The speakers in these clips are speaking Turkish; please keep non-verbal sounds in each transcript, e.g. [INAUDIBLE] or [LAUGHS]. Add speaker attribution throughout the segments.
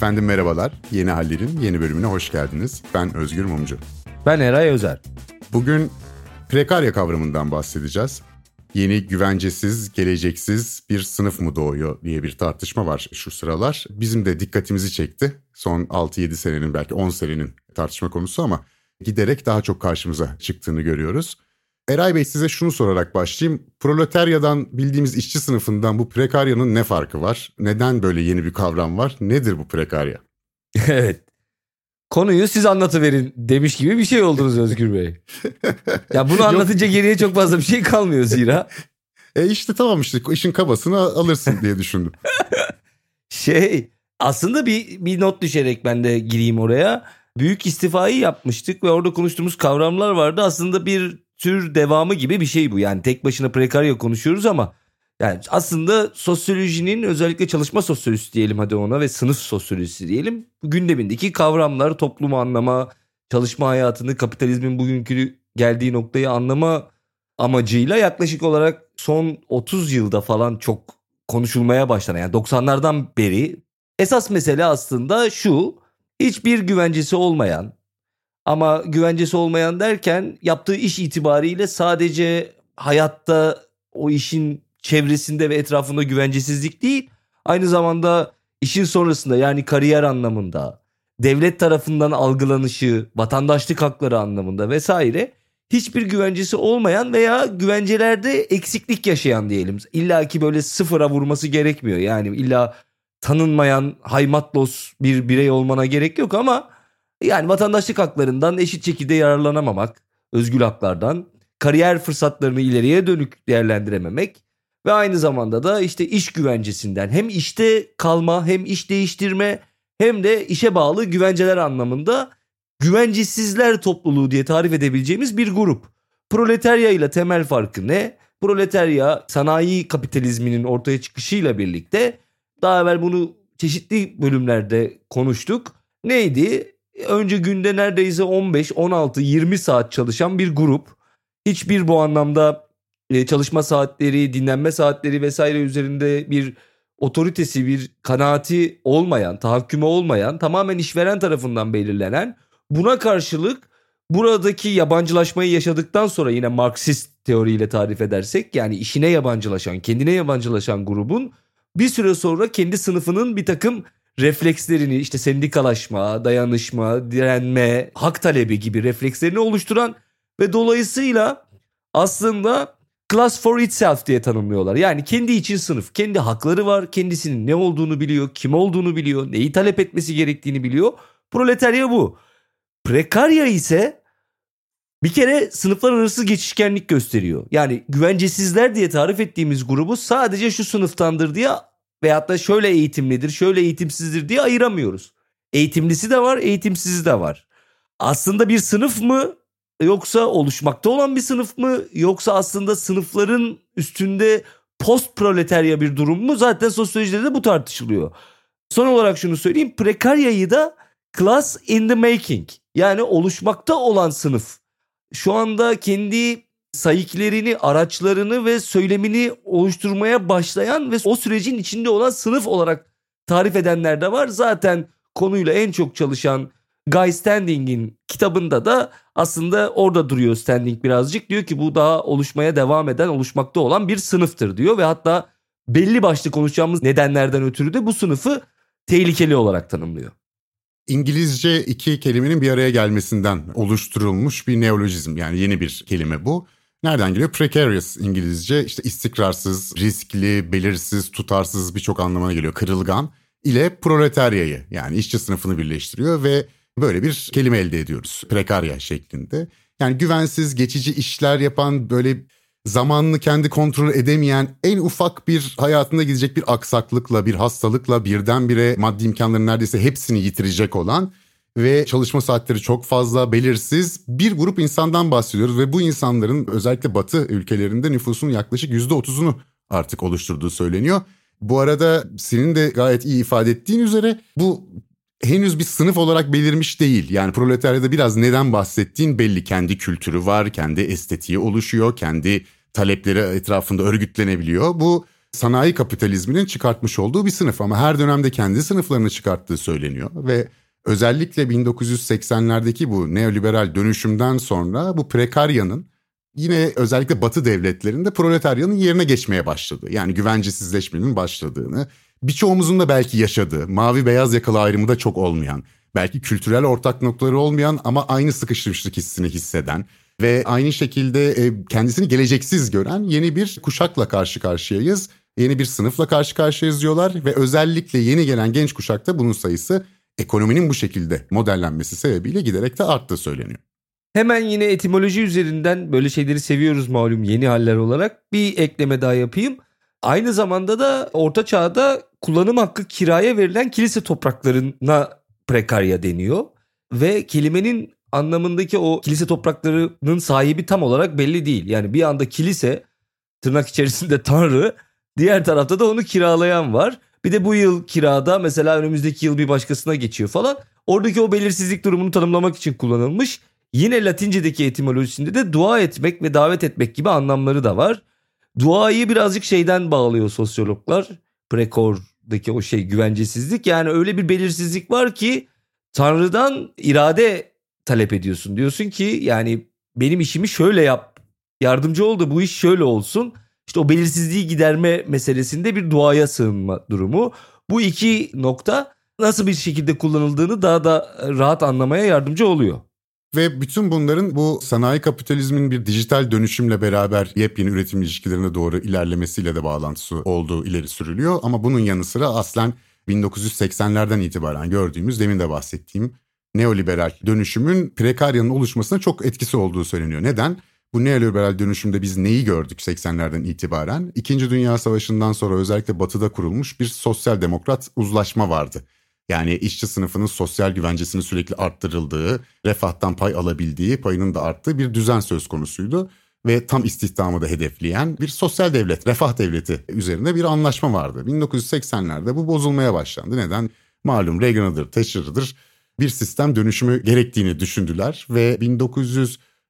Speaker 1: Efendim merhabalar. Yeni Haller'in yeni bölümüne hoş geldiniz. Ben Özgür Mumcu.
Speaker 2: Ben Eray Özer.
Speaker 1: Bugün prekarya kavramından bahsedeceğiz. Yeni güvencesiz, geleceksiz bir sınıf mı doğuyor diye bir tartışma var şu sıralar. Bizim de dikkatimizi çekti. Son 6-7 senenin belki 10 senenin tartışma konusu ama giderek daha çok karşımıza çıktığını görüyoruz. Eray Bey size şunu sorarak başlayayım. Proletaryadan bildiğimiz işçi sınıfından bu prekaryanın ne farkı var? Neden böyle yeni bir kavram var? Nedir bu prekarya? [LAUGHS]
Speaker 2: evet. Konuyu siz anlatıverin demiş gibi bir şey oldunuz Özgür Bey. [LAUGHS] ya bunu anlatınca geriye çok fazla bir şey kalmıyor zira. [LAUGHS]
Speaker 1: E işte tamam işte işin kabasını alırsın diye düşündüm.
Speaker 2: şey aslında bir, bir not düşerek ben de gireyim oraya. Büyük istifayı yapmıştık ve orada konuştuğumuz kavramlar vardı. Aslında bir tür devamı gibi bir şey bu. Yani tek başına prekarya konuşuyoruz ama yani aslında sosyolojinin özellikle çalışma sosyolojisi diyelim hadi ona ve sınıf sosyolojisi diyelim. Gündemindeki kavramlar, toplumu anlama, çalışma hayatını, kapitalizmin bugünkü geldiği noktayı anlama amacıyla yaklaşık olarak son 30 yılda falan çok konuşulmaya başlanan yani 90'lardan beri esas mesele aslında şu hiçbir güvencesi olmayan ama güvencesi olmayan derken yaptığı iş itibariyle sadece hayatta o işin çevresinde ve etrafında güvencesizlik değil. Aynı zamanda işin sonrasında yani kariyer anlamında, devlet tarafından algılanışı, vatandaşlık hakları anlamında vesaire hiçbir güvencesi olmayan veya güvencelerde eksiklik yaşayan diyelim. İlla ki böyle sıfıra vurması gerekmiyor. Yani illa tanınmayan haymatlos bir birey olmana gerek yok ama yani vatandaşlık haklarından eşit şekilde yararlanamamak, özgür haklardan, kariyer fırsatlarını ileriye dönük değerlendirememek ve aynı zamanda da işte iş güvencesinden hem işte kalma hem iş değiştirme hem de işe bağlı güvenceler anlamında güvencesizler topluluğu diye tarif edebileceğimiz bir grup. Proletarya ile temel farkı ne? Proletarya sanayi kapitalizminin ortaya çıkışıyla birlikte daha evvel bunu çeşitli bölümlerde konuştuk. Neydi? Önce günde neredeyse 15, 16, 20 saat çalışan bir grup. Hiçbir bu anlamda e, çalışma saatleri, dinlenme saatleri vesaire üzerinde bir otoritesi, bir kanaati olmayan, tahakkümü olmayan, tamamen işveren tarafından belirlenen, buna karşılık buradaki yabancılaşmayı yaşadıktan sonra yine Marksist teoriyle tarif edersek yani işine yabancılaşan, kendine yabancılaşan grubun bir süre sonra kendi sınıfının bir takım reflekslerini işte sendikalaşma, dayanışma, direnme, hak talebi gibi reflekslerini oluşturan ve dolayısıyla aslında class for itself diye tanımlıyorlar. Yani kendi için sınıf, kendi hakları var, kendisinin ne olduğunu biliyor, kim olduğunu biliyor, neyi talep etmesi gerektiğini biliyor. Proletarya bu. Prekarya ise bir kere sınıflar arası geçişkenlik gösteriyor. Yani güvencesizler diye tarif ettiğimiz grubu sadece şu sınıftandır diye veyahut da şöyle eğitimlidir, şöyle eğitimsizdir diye ayıramıyoruz. Eğitimlisi de var, eğitimsizi de var. Aslında bir sınıf mı yoksa oluşmakta olan bir sınıf mı yoksa aslında sınıfların üstünde post proletarya bir durum mu? Zaten sosyolojide de bu tartışılıyor. Son olarak şunu söyleyeyim. Prekaryayı da class in the making yani oluşmakta olan sınıf. Şu anda kendi sayıklerini, araçlarını ve söylemini oluşturmaya başlayan ve o sürecin içinde olan sınıf olarak tarif edenler de var. Zaten konuyla en çok çalışan Guy Standing'in kitabında da aslında orada duruyor Standing birazcık. Diyor ki bu daha oluşmaya devam eden, oluşmakta olan bir sınıftır diyor ve hatta belli başlı konuşacağımız nedenlerden ötürü de bu sınıfı tehlikeli olarak tanımlıyor.
Speaker 1: İngilizce iki kelimenin bir araya gelmesinden oluşturulmuş bir neolojizm yani yeni bir kelime bu. Nereden geliyor? Precarious İngilizce işte istikrarsız, riskli, belirsiz, tutarsız birçok anlamına geliyor. Kırılgan ile proletaryayı yani işçi sınıfını birleştiriyor ve böyle bir kelime elde ediyoruz. Prekarya şeklinde. Yani güvensiz, geçici işler yapan böyle zamanını kendi kontrol edemeyen en ufak bir hayatında gidecek bir aksaklıkla, bir hastalıkla birdenbire maddi imkanların neredeyse hepsini yitirecek olan ve çalışma saatleri çok fazla belirsiz bir grup insandan bahsediyoruz ve bu insanların özellikle batı ülkelerinde nüfusun yaklaşık %30'unu artık oluşturduğu söyleniyor. Bu arada senin de gayet iyi ifade ettiğin üzere bu henüz bir sınıf olarak belirmiş değil. Yani proletaryada biraz neden bahsettiğin belli. Kendi kültürü var, kendi estetiği oluşuyor, kendi talepleri etrafında örgütlenebiliyor. Bu sanayi kapitalizminin çıkartmış olduğu bir sınıf ama her dönemde kendi sınıflarını çıkarttığı söyleniyor ve özellikle 1980'lerdeki bu neoliberal dönüşümden sonra bu prekaryanın yine özellikle Batı devletlerinde proletaryanın yerine geçmeye başladı. Yani güvencesizleşmenin başladığını, birçoğumuzun da belki yaşadığı, mavi beyaz yakalı ayrımı da çok olmayan, belki kültürel ortak noktaları olmayan ama aynı sıkıştırmışlık hissini hisseden ve aynı şekilde e, kendisini geleceksiz gören yeni bir kuşakla karşı karşıyayız. Yeni bir sınıfla karşı karşıyayız diyorlar ve özellikle yeni gelen genç kuşakta bunun sayısı ekonominin bu şekilde modellenmesi sebebiyle giderek de arttığı söyleniyor.
Speaker 2: Hemen yine etimoloji üzerinden böyle şeyleri seviyoruz malum yeni haller olarak bir ekleme daha yapayım. Aynı zamanda da orta çağda kullanım hakkı kiraya verilen kilise topraklarına prekarya deniyor. Ve kelimenin anlamındaki o kilise topraklarının sahibi tam olarak belli değil. Yani bir anda kilise tırnak içerisinde tanrı diğer tarafta da onu kiralayan var. Bir de bu yıl kirada mesela önümüzdeki yıl bir başkasına geçiyor falan. Oradaki o belirsizlik durumunu tanımlamak için kullanılmış. Yine Latince'deki etimolojisinde de dua etmek ve davet etmek gibi anlamları da var. Duayı birazcık şeyden bağlıyor sosyologlar. Prekor'daki o şey güvencesizlik. Yani öyle bir belirsizlik var ki Tanrı'dan irade talep ediyorsun. Diyorsun ki yani benim işimi şöyle yap. Yardımcı ol da bu iş şöyle olsun. İşte o belirsizliği giderme meselesinde bir duaya sığınma durumu. Bu iki nokta nasıl bir şekilde kullanıldığını daha da rahat anlamaya yardımcı oluyor.
Speaker 1: Ve bütün bunların bu sanayi kapitalizmin bir dijital dönüşümle beraber yepyeni üretim ilişkilerine doğru ilerlemesiyle de bağlantısı olduğu ileri sürülüyor. Ama bunun yanı sıra aslen 1980'lerden itibaren gördüğümüz demin de bahsettiğim neoliberal dönüşümün prekaryanın oluşmasına çok etkisi olduğu söyleniyor. Neden? Bu neoliberal dönüşümde biz neyi gördük 80'lerden itibaren? İkinci Dünya Savaşı'ndan sonra özellikle batıda kurulmuş bir sosyal demokrat uzlaşma vardı. Yani işçi sınıfının sosyal güvencesinin sürekli arttırıldığı, refahtan pay alabildiği, payının da arttığı bir düzen söz konusuydu. Ve tam istihdamı da hedefleyen bir sosyal devlet, refah devleti üzerinde bir anlaşma vardı. 1980'lerde bu bozulmaya başlandı. Neden? Malum Reagan'ıdır, Thatcher'ıdır bir sistem dönüşümü gerektiğini düşündüler ve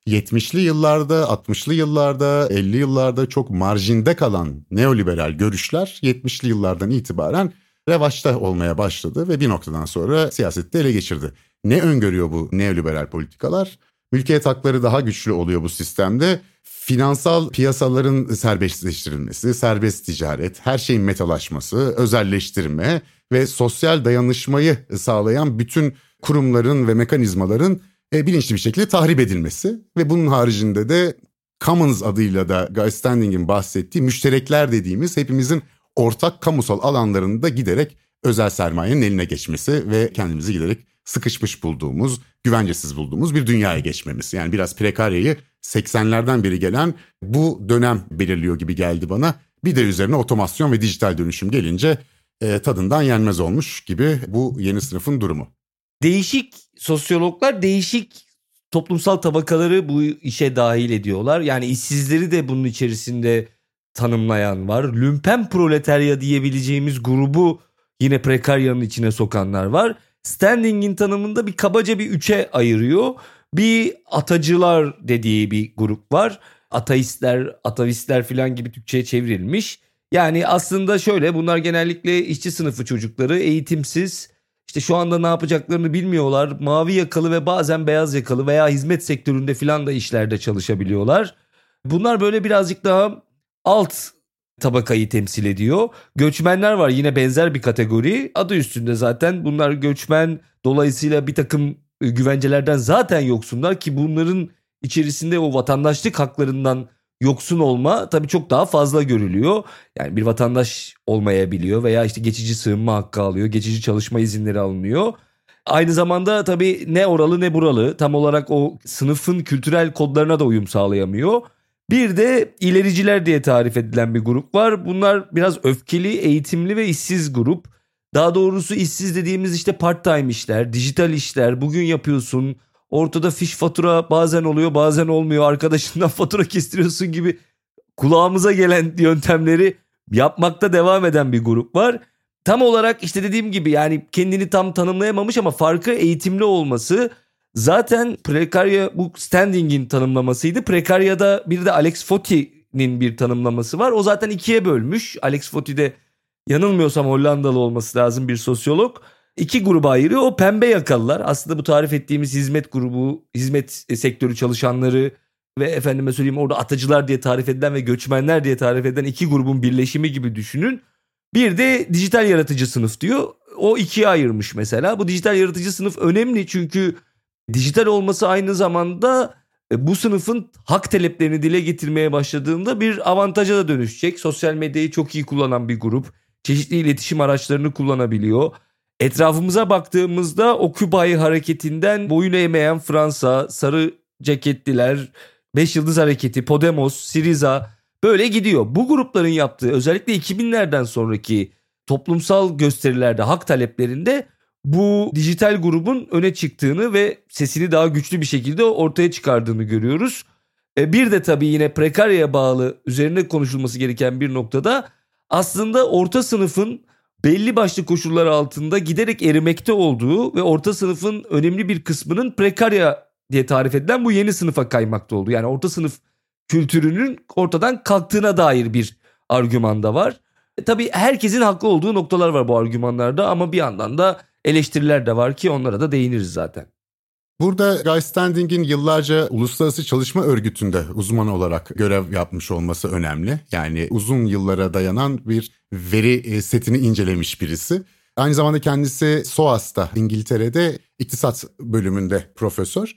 Speaker 1: 1970'li yıllarda, 60'lı yıllarda, 50 yıllarda çok marjinde kalan neoliberal görüşler 70'li yıllardan itibaren revaçta olmaya başladı ve bir noktadan sonra siyasette ele geçirdi. Ne öngörüyor bu neoliberal politikalar? Mülkiyet hakları daha güçlü oluyor bu sistemde. Finansal piyasaların serbestleştirilmesi, serbest ticaret, her şeyin metalaşması, özelleştirme ve sosyal dayanışmayı sağlayan bütün kurumların ve mekanizmaların e, bilinçli bir şekilde tahrip edilmesi ve bunun haricinde de Commons adıyla da Guy Standing'in bahsettiği müşterekler dediğimiz hepimizin ortak kamusal alanlarında giderek özel sermayenin eline geçmesi ve kendimizi giderek sıkışmış bulduğumuz, güvencesiz bulduğumuz bir dünyaya geçmemiz. Yani biraz prekaryayı 80'lerden beri gelen bu dönem belirliyor gibi geldi bana. Bir de üzerine otomasyon ve dijital dönüşüm gelince e, tadından yenmez olmuş gibi bu yeni sınıfın durumu
Speaker 2: değişik sosyologlar değişik toplumsal tabakaları bu işe dahil ediyorlar. Yani işsizleri de bunun içerisinde tanımlayan var. Lümpen proletarya diyebileceğimiz grubu yine prekaryanın içine sokanlar var. Standing'in tanımında bir kabaca bir üçe ayırıyor. Bir atacılar dediği bir grup var. Ateistler, atavistler falan gibi Türkçe'ye çevrilmiş. Yani aslında şöyle bunlar genellikle işçi sınıfı çocukları eğitimsiz, işte şu anda ne yapacaklarını bilmiyorlar. Mavi yakalı ve bazen beyaz yakalı veya hizmet sektöründe filan da işlerde çalışabiliyorlar. Bunlar böyle birazcık daha alt tabakayı temsil ediyor. Göçmenler var yine benzer bir kategori. Adı üstünde zaten bunlar göçmen dolayısıyla bir takım e, güvencelerden zaten yoksunlar ki bunların içerisinde o vatandaşlık haklarından yoksun olma tabii çok daha fazla görülüyor. Yani bir vatandaş olmayabiliyor veya işte geçici sığınma hakkı alıyor, geçici çalışma izinleri alınıyor. Aynı zamanda tabii ne oralı ne buralı tam olarak o sınıfın kültürel kodlarına da uyum sağlayamıyor. Bir de ilericiler diye tarif edilen bir grup var. Bunlar biraz öfkeli, eğitimli ve işsiz grup. Daha doğrusu işsiz dediğimiz işte part time işler, dijital işler, bugün yapıyorsun, Ortada fiş fatura bazen oluyor bazen olmuyor. Arkadaşından [LAUGHS] fatura kestiriyorsun gibi kulağımıza gelen yöntemleri yapmakta devam eden bir grup var. Tam olarak işte dediğim gibi yani kendini tam tanımlayamamış ama farkı eğitimli olması zaten prekarya bu standing'in tanımlamasıydı. Prekarya'da bir de Alex Foti Foti'nin bir tanımlaması var. O zaten ikiye bölmüş. Alex Foti de yanılmıyorsam Hollandalı olması lazım bir sosyolog. İki gruba ayırıyor. O pembe yakalılar aslında bu tarif ettiğimiz hizmet grubu, hizmet sektörü çalışanları ve efendime söyleyeyim orada atıcılar diye tarif edilen ve göçmenler diye tarif edilen iki grubun birleşimi gibi düşünün. Bir de dijital yaratıcı sınıf diyor. O ikiye ayırmış mesela. Bu dijital yaratıcı sınıf önemli çünkü dijital olması aynı zamanda e, bu sınıfın hak taleplerini dile getirmeye başladığında bir avantaja da dönüşecek. Sosyal medyayı çok iyi kullanan bir grup. Çeşitli iletişim araçlarını kullanabiliyor. Etrafımıza baktığımızda Occupy hareketinden boyun eğmeyen Fransa, sarı ceketliler, Beş Yıldız Hareketi, Podemos, Siriza böyle gidiyor. Bu grupların yaptığı özellikle 2000'lerden sonraki toplumsal gösterilerde, hak taleplerinde bu dijital grubun öne çıktığını ve sesini daha güçlü bir şekilde ortaya çıkardığını görüyoruz. E, bir de tabii yine prekaryaya bağlı üzerine konuşulması gereken bir noktada aslında orta sınıfın belli başlı koşullar altında giderek erimekte olduğu ve orta sınıfın önemli bir kısmının prekarya diye tarif edilen bu yeni sınıfa kaymakta oldu. Yani orta sınıf kültürünün ortadan kalktığına dair bir argüman da var. E, tabii herkesin haklı olduğu noktalar var bu argümanlarda ama bir yandan da eleştiriler de var ki onlara da değiniriz zaten.
Speaker 1: Burada Guy Standing'in yıllarca Uluslararası Çalışma Örgütü'nde uzman olarak görev yapmış olması önemli. Yani uzun yıllara dayanan bir veri e, setini incelemiş birisi. Aynı zamanda kendisi SOAS'ta İngiltere'de iktisat bölümünde profesör.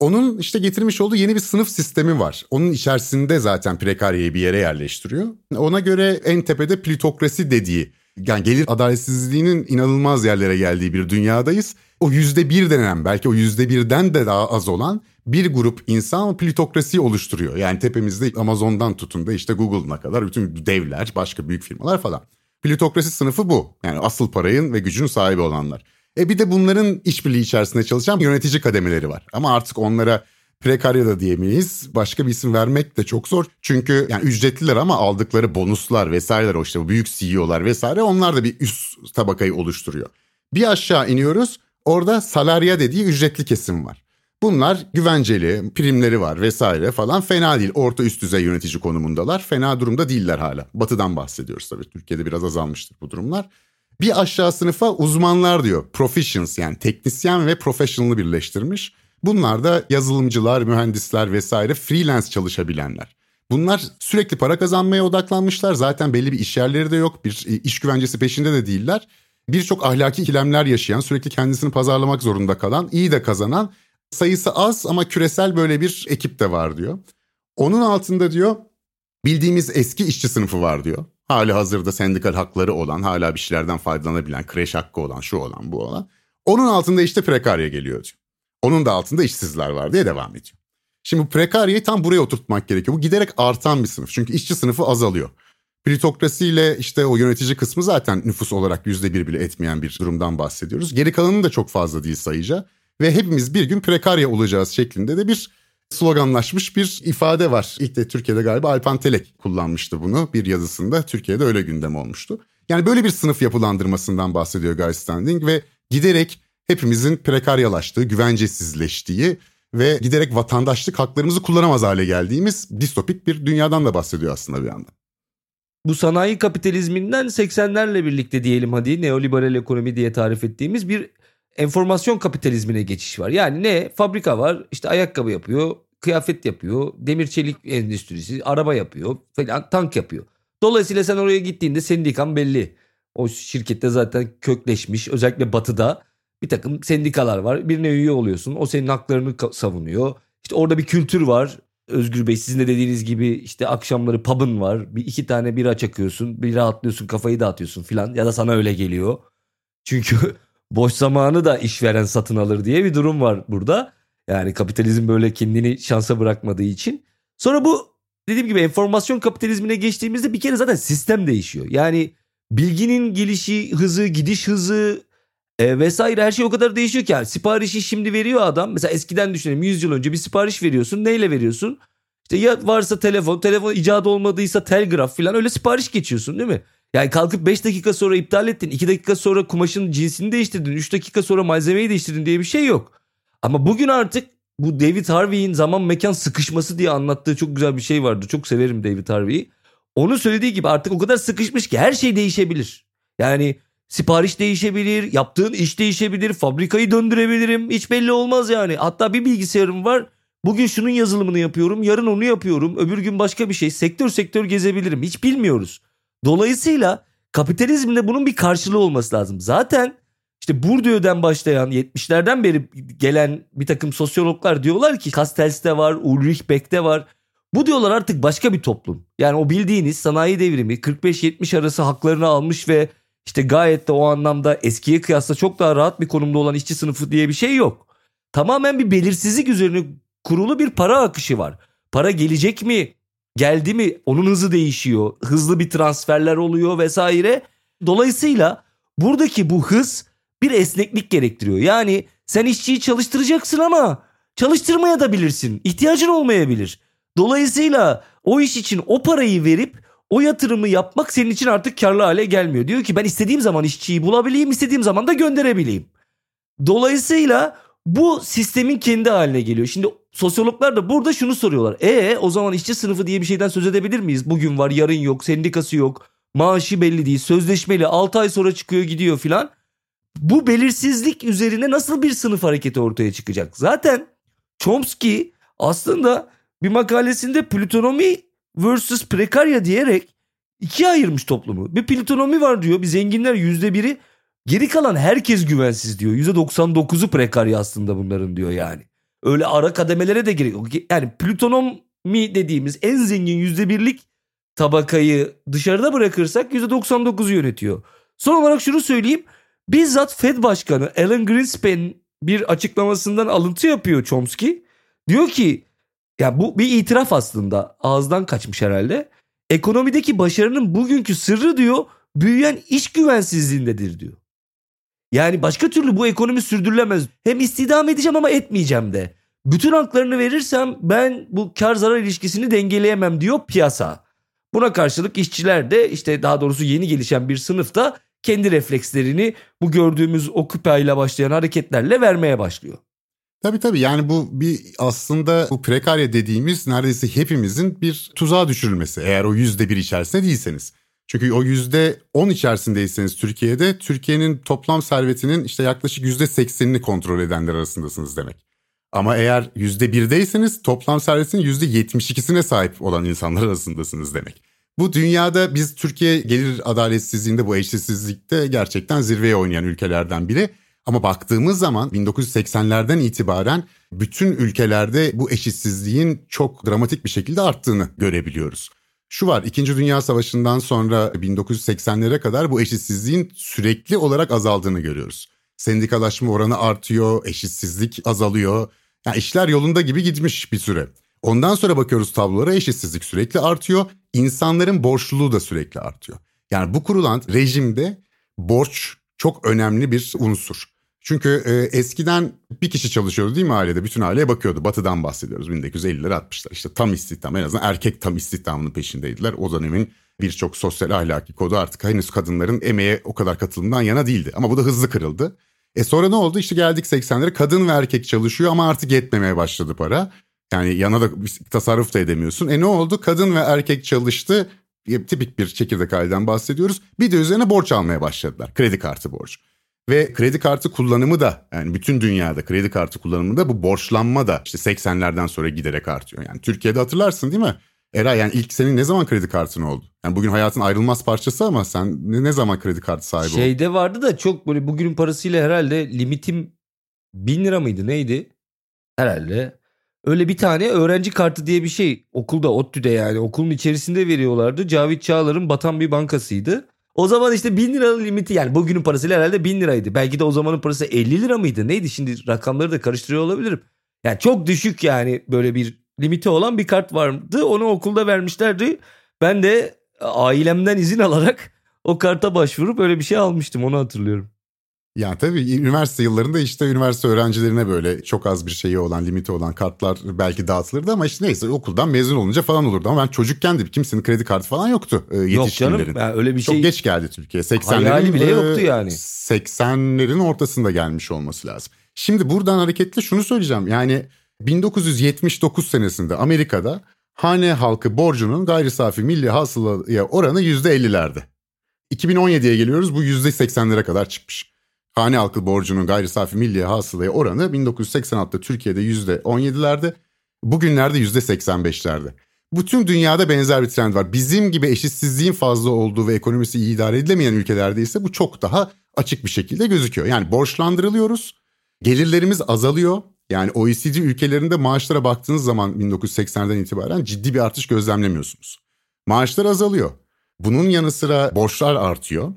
Speaker 1: Onun işte getirmiş olduğu yeni bir sınıf sistemi var. Onun içerisinde zaten prekaryayı bir yere yerleştiriyor. Ona göre en tepede plitokrasi dediği yani gelir adaletsizliğinin inanılmaz yerlere geldiği bir dünyadayız. O yüzde bir denen belki o yüzde birden de daha az olan bir grup insan plitokrasiyi oluşturuyor. Yani tepemizde Amazon'dan tutun da işte Google'ına kadar bütün devler, başka büyük firmalar falan. Plitokrasi sınıfı bu. Yani asıl parayın ve gücün sahibi olanlar. E bir de bunların işbirliği içerisinde çalışan yönetici kademeleri var. Ama artık onlara prekarya da diyemeyiz. Başka bir isim vermek de çok zor. Çünkü yani ücretliler ama aldıkları bonuslar vesaireler o işte büyük CEO'lar vesaire onlar da bir üst tabakayı oluşturuyor. Bir aşağı iniyoruz. Orada salarya dediği ücretli kesim var. Bunlar güvenceli, primleri var vesaire falan fena değil. Orta üst düzey yönetici konumundalar. Fena durumda değiller hala. Batı'dan bahsediyoruz tabii. Türkiye'de biraz azalmıştır bu durumlar. Bir aşağı sınıfa uzmanlar diyor. Professions yani teknisyen ve professional'ı birleştirmiş. Bunlar da yazılımcılar, mühendisler vesaire freelance çalışabilenler. Bunlar sürekli para kazanmaya odaklanmışlar. Zaten belli bir iş yerleri de yok. Bir e, iş güvencesi peşinde de değiller. Birçok ahlaki ikilemler yaşayan, sürekli kendisini pazarlamak zorunda kalan, iyi de kazanan, sayısı az ama küresel böyle bir ekip de var diyor. Onun altında diyor bildiğimiz eski işçi sınıfı var diyor. Hali hazırda sendikal hakları olan, hala bir şeylerden faydalanabilen, kreş hakkı olan, şu olan, bu olan. Onun altında işte prekarya geliyor diyor. Onun da altında işsizler var diye devam ediyor. Şimdi bu prekaryayı tam buraya oturtmak gerekiyor. Bu giderek artan bir sınıf. Çünkü işçi sınıfı azalıyor. Plitokrasiyle işte o yönetici kısmı zaten nüfus olarak yüzde bir bile etmeyen bir durumdan bahsediyoruz. Geri kalanın da çok fazla değil sayıca. Ve hepimiz bir gün prekarya olacağız şeklinde de bir sloganlaşmış bir ifade var. İlk de Türkiye'de galiba Alpan Telek kullanmıştı bunu bir yazısında. Türkiye'de öyle gündem olmuştu. Yani böyle bir sınıf yapılandırmasından bahsediyor Guy Standing ve giderek hepimizin prekaryalaştığı, güvencesizleştiği ve giderek vatandaşlık haklarımızı kullanamaz hale geldiğimiz distopik bir dünyadan da bahsediyor aslında bir yandan.
Speaker 2: Bu sanayi kapitalizminden 80'lerle birlikte diyelim hadi neoliberal ekonomi diye tarif ettiğimiz bir enformasyon kapitalizmine geçiş var. Yani ne? Fabrika var, işte ayakkabı yapıyor, kıyafet yapıyor, demir çelik endüstrisi, araba yapıyor falan, tank yapıyor. Dolayısıyla sen oraya gittiğinde sendikan belli. O şirkette zaten kökleşmiş özellikle batıda bir takım sendikalar var. Birine üye oluyorsun. O senin haklarını savunuyor. İşte orada bir kültür var. Özgür Bey sizin de dediğiniz gibi işte akşamları pub'ın var. Bir iki tane bira çakıyorsun. Bir rahatlıyorsun kafayı dağıtıyorsun filan. Ya da sana öyle geliyor. Çünkü [LAUGHS] boş zamanı da işveren satın alır diye bir durum var burada. Yani kapitalizm böyle kendini şansa bırakmadığı için. Sonra bu dediğim gibi enformasyon kapitalizmine geçtiğimizde bir kere zaten sistem değişiyor. Yani bilginin gelişi hızı, gidiş hızı e, vesaire her şey o kadar değişiyor ki. Yani siparişi şimdi veriyor adam. Mesela eskiden düşünelim 100 yıl önce bir sipariş veriyorsun. Neyle veriyorsun? İşte ya varsa telefon, telefon icat olmadıysa telgraf falan öyle sipariş geçiyorsun değil mi? Yani kalkıp 5 dakika sonra iptal ettin, 2 dakika sonra kumaşın cinsini değiştirdin, 3 dakika sonra malzemeyi değiştirdin diye bir şey yok. Ama bugün artık bu David Harvey'in zaman mekan sıkışması diye anlattığı çok güzel bir şey vardı. Çok severim David Harvey'i. Onun söylediği gibi artık o kadar sıkışmış ki her şey değişebilir. Yani sipariş değişebilir, yaptığın iş değişebilir, fabrikayı döndürebilirim. Hiç belli olmaz yani. Hatta bir bilgisayarım var. Bugün şunun yazılımını yapıyorum, yarın onu yapıyorum, öbür gün başka bir şey. Sektör sektör gezebilirim. Hiç bilmiyoruz. Dolayısıyla kapitalizmde bunun bir karşılığı olması lazım. Zaten işte Bourdieu'den başlayan 70'lerden beri gelen bir takım sosyologlar diyorlar ki Castells'te var, Ulrich Beck'te var. Bu diyorlar artık başka bir toplum. Yani o bildiğiniz sanayi devrimi 45-70 arası haklarını almış ve işte gayet de o anlamda eskiye kıyasla çok daha rahat bir konumda olan işçi sınıfı diye bir şey yok. Tamamen bir belirsizlik üzerine kurulu bir para akışı var. Para gelecek mi? Geldi mi? Onun hızı değişiyor. Hızlı bir transferler oluyor vesaire. Dolayısıyla buradaki bu hız bir esneklik gerektiriyor. Yani sen işçiyi çalıştıracaksın ama çalıştırmaya da bilirsin. İhtiyacın olmayabilir. Dolayısıyla o iş için o parayı verip o yatırımı yapmak senin için artık karlı hale gelmiyor. Diyor ki ben istediğim zaman işçiyi bulabileyim, istediğim zaman da gönderebileyim. Dolayısıyla bu sistemin kendi haline geliyor. Şimdi sosyologlar da burada şunu soruyorlar. E o zaman işçi sınıfı diye bir şeyden söz edebilir miyiz? Bugün var, yarın yok, sendikası yok, maaşı belli değil, sözleşmeli, 6 ay sonra çıkıyor gidiyor filan. Bu belirsizlik üzerine nasıl bir sınıf hareketi ortaya çıkacak? Zaten Chomsky aslında bir makalesinde plutonomi versus prekarya diyerek ikiye ayırmış toplumu. Bir plutonomi var diyor. Bir zenginler yüzde biri. Geri kalan herkes güvensiz diyor. Yüzde 99'u prekarya aslında bunların diyor yani. Öyle ara kademelere de gerek yok. Yani plutonomi dediğimiz en zengin yüzde birlik tabakayı dışarıda bırakırsak yüzde 99'u yönetiyor. Son olarak şunu söyleyeyim. Bizzat Fed Başkanı Alan Greenspan bir açıklamasından alıntı yapıyor Chomsky. Diyor ki ya bu bir itiraf aslında ağızdan kaçmış herhalde. Ekonomideki başarının bugünkü sırrı diyor büyüyen iş güvensizliğindedir diyor. Yani başka türlü bu ekonomi sürdürülemez. Hem istihdam edeceğim ama etmeyeceğim de. Bütün haklarını verirsem ben bu kar zarar ilişkisini dengeleyemem diyor piyasa. Buna karşılık işçiler de işte daha doğrusu yeni gelişen bir sınıfta kendi reflekslerini bu gördüğümüz Occupy ile başlayan hareketlerle vermeye başlıyor.
Speaker 1: Tabii tabii yani bu bir aslında bu prekarya dediğimiz neredeyse hepimizin bir tuzağa düşürülmesi eğer o yüzde bir içerisinde değilseniz. Çünkü o yüzde on içerisindeyseniz Türkiye'de Türkiye'nin toplam servetinin işte yaklaşık yüzde seksenini kontrol edenler arasındasınız demek. Ama eğer yüzde birdeyseniz toplam servetin yüzde yetmiş ikisine sahip olan insanlar arasındasınız demek. Bu dünyada biz Türkiye gelir adaletsizliğinde bu eşitsizlikte gerçekten zirveye oynayan ülkelerden biri. Ama baktığımız zaman 1980'lerden itibaren bütün ülkelerde bu eşitsizliğin çok dramatik bir şekilde arttığını görebiliyoruz. Şu var, İkinci Dünya Savaşı'ndan sonra 1980'lere kadar bu eşitsizliğin sürekli olarak azaldığını görüyoruz. Sendikalaşma oranı artıyor, eşitsizlik azalıyor. Yani işler yolunda gibi gitmiş bir süre. Ondan sonra bakıyoruz tablolara eşitsizlik sürekli artıyor. İnsanların borçluluğu da sürekli artıyor. Yani bu kurulan rejimde borç çok önemli bir unsur. Çünkü e, eskiden bir kişi çalışıyordu değil mi ailede? Bütün aileye bakıyordu. Batı'dan bahsediyoruz. 1950'ler 60'lar. İşte tam istihdam en azından erkek tam istihdamının peşindeydiler. O dönemin birçok sosyal ahlaki kodu artık henüz kadınların emeğe o kadar katılımdan yana değildi. Ama bu da hızlı kırıldı. E sonra ne oldu? İşte geldik 80'lere kadın ve erkek çalışıyor ama artık yetmemeye başladı para. Yani yana da tasarruf da edemiyorsun. E ne oldu? Kadın ve erkek çalıştı. Tipik bir çekirdek aileden bahsediyoruz. Bir de üzerine borç almaya başladılar. Kredi kartı borç. Ve kredi kartı kullanımı da yani bütün dünyada kredi kartı kullanımında bu borçlanma da işte 80'lerden sonra giderek artıyor. Yani Türkiye'de hatırlarsın değil mi? Eray yani ilk senin ne zaman kredi kartın oldu? Yani bugün hayatın ayrılmaz parçası ama sen ne, zaman kredi kartı sahibi
Speaker 2: oldun? Şeyde vardı da çok böyle bugünün parasıyla herhalde limitim bin lira mıydı neydi? Herhalde. Öyle bir tane öğrenci kartı diye bir şey okulda ODTÜ'de yani okulun içerisinde veriyorlardı. Cavit Çağlar'ın batan bir bankasıydı. O zaman işte 1000 liralık limiti yani bugünün parasıyla herhalde 1000 liraydı. Belki de o zamanın parası 50 lira mıydı? Neydi şimdi rakamları da karıştırıyor olabilirim. Yani çok düşük yani böyle bir limiti olan bir kart vardı. Onu okulda vermişlerdi. Ben de ailemden izin alarak [LAUGHS] o karta başvurup öyle bir şey almıştım onu hatırlıyorum.
Speaker 1: Yani tabii üniversite yıllarında işte üniversite öğrencilerine böyle çok az bir şeyi olan, limiti olan kartlar belki dağıtılırdı ama işte neyse okuldan mezun olunca falan olurdu. Ama ben çocukken de kimsenin kredi kartı falan yoktu e,
Speaker 2: Yok canım yani öyle bir
Speaker 1: çok
Speaker 2: şey.
Speaker 1: Çok geç geldi Türkiye.
Speaker 2: 80'lerin bile yoktu yani.
Speaker 1: 80'lerin ortasında gelmiş olması lazım. Şimdi buradan hareketle şunu söyleyeceğim. Yani 1979 senesinde Amerika'da hane halkı borcunun gayri safi milli hasılaya oranı %50'lerde. 2017'ye geliyoruz bu %80'lere kadar çıkmış. Hane halkı borcunun gayri safi milli hasılaya oranı 1986'da Türkiye'de %17'lerde, bugünlerde %85'lerde. Bütün dünyada benzer bir trend var. Bizim gibi eşitsizliğin fazla olduğu ve ekonomisi iyi idare edilemeyen ülkelerde ise bu çok daha açık bir şekilde gözüküyor. Yani borçlandırılıyoruz, gelirlerimiz azalıyor. Yani OECD ülkelerinde maaşlara baktığınız zaman 1980'den itibaren ciddi bir artış gözlemlemiyorsunuz. Maaşlar azalıyor. Bunun yanı sıra borçlar artıyor.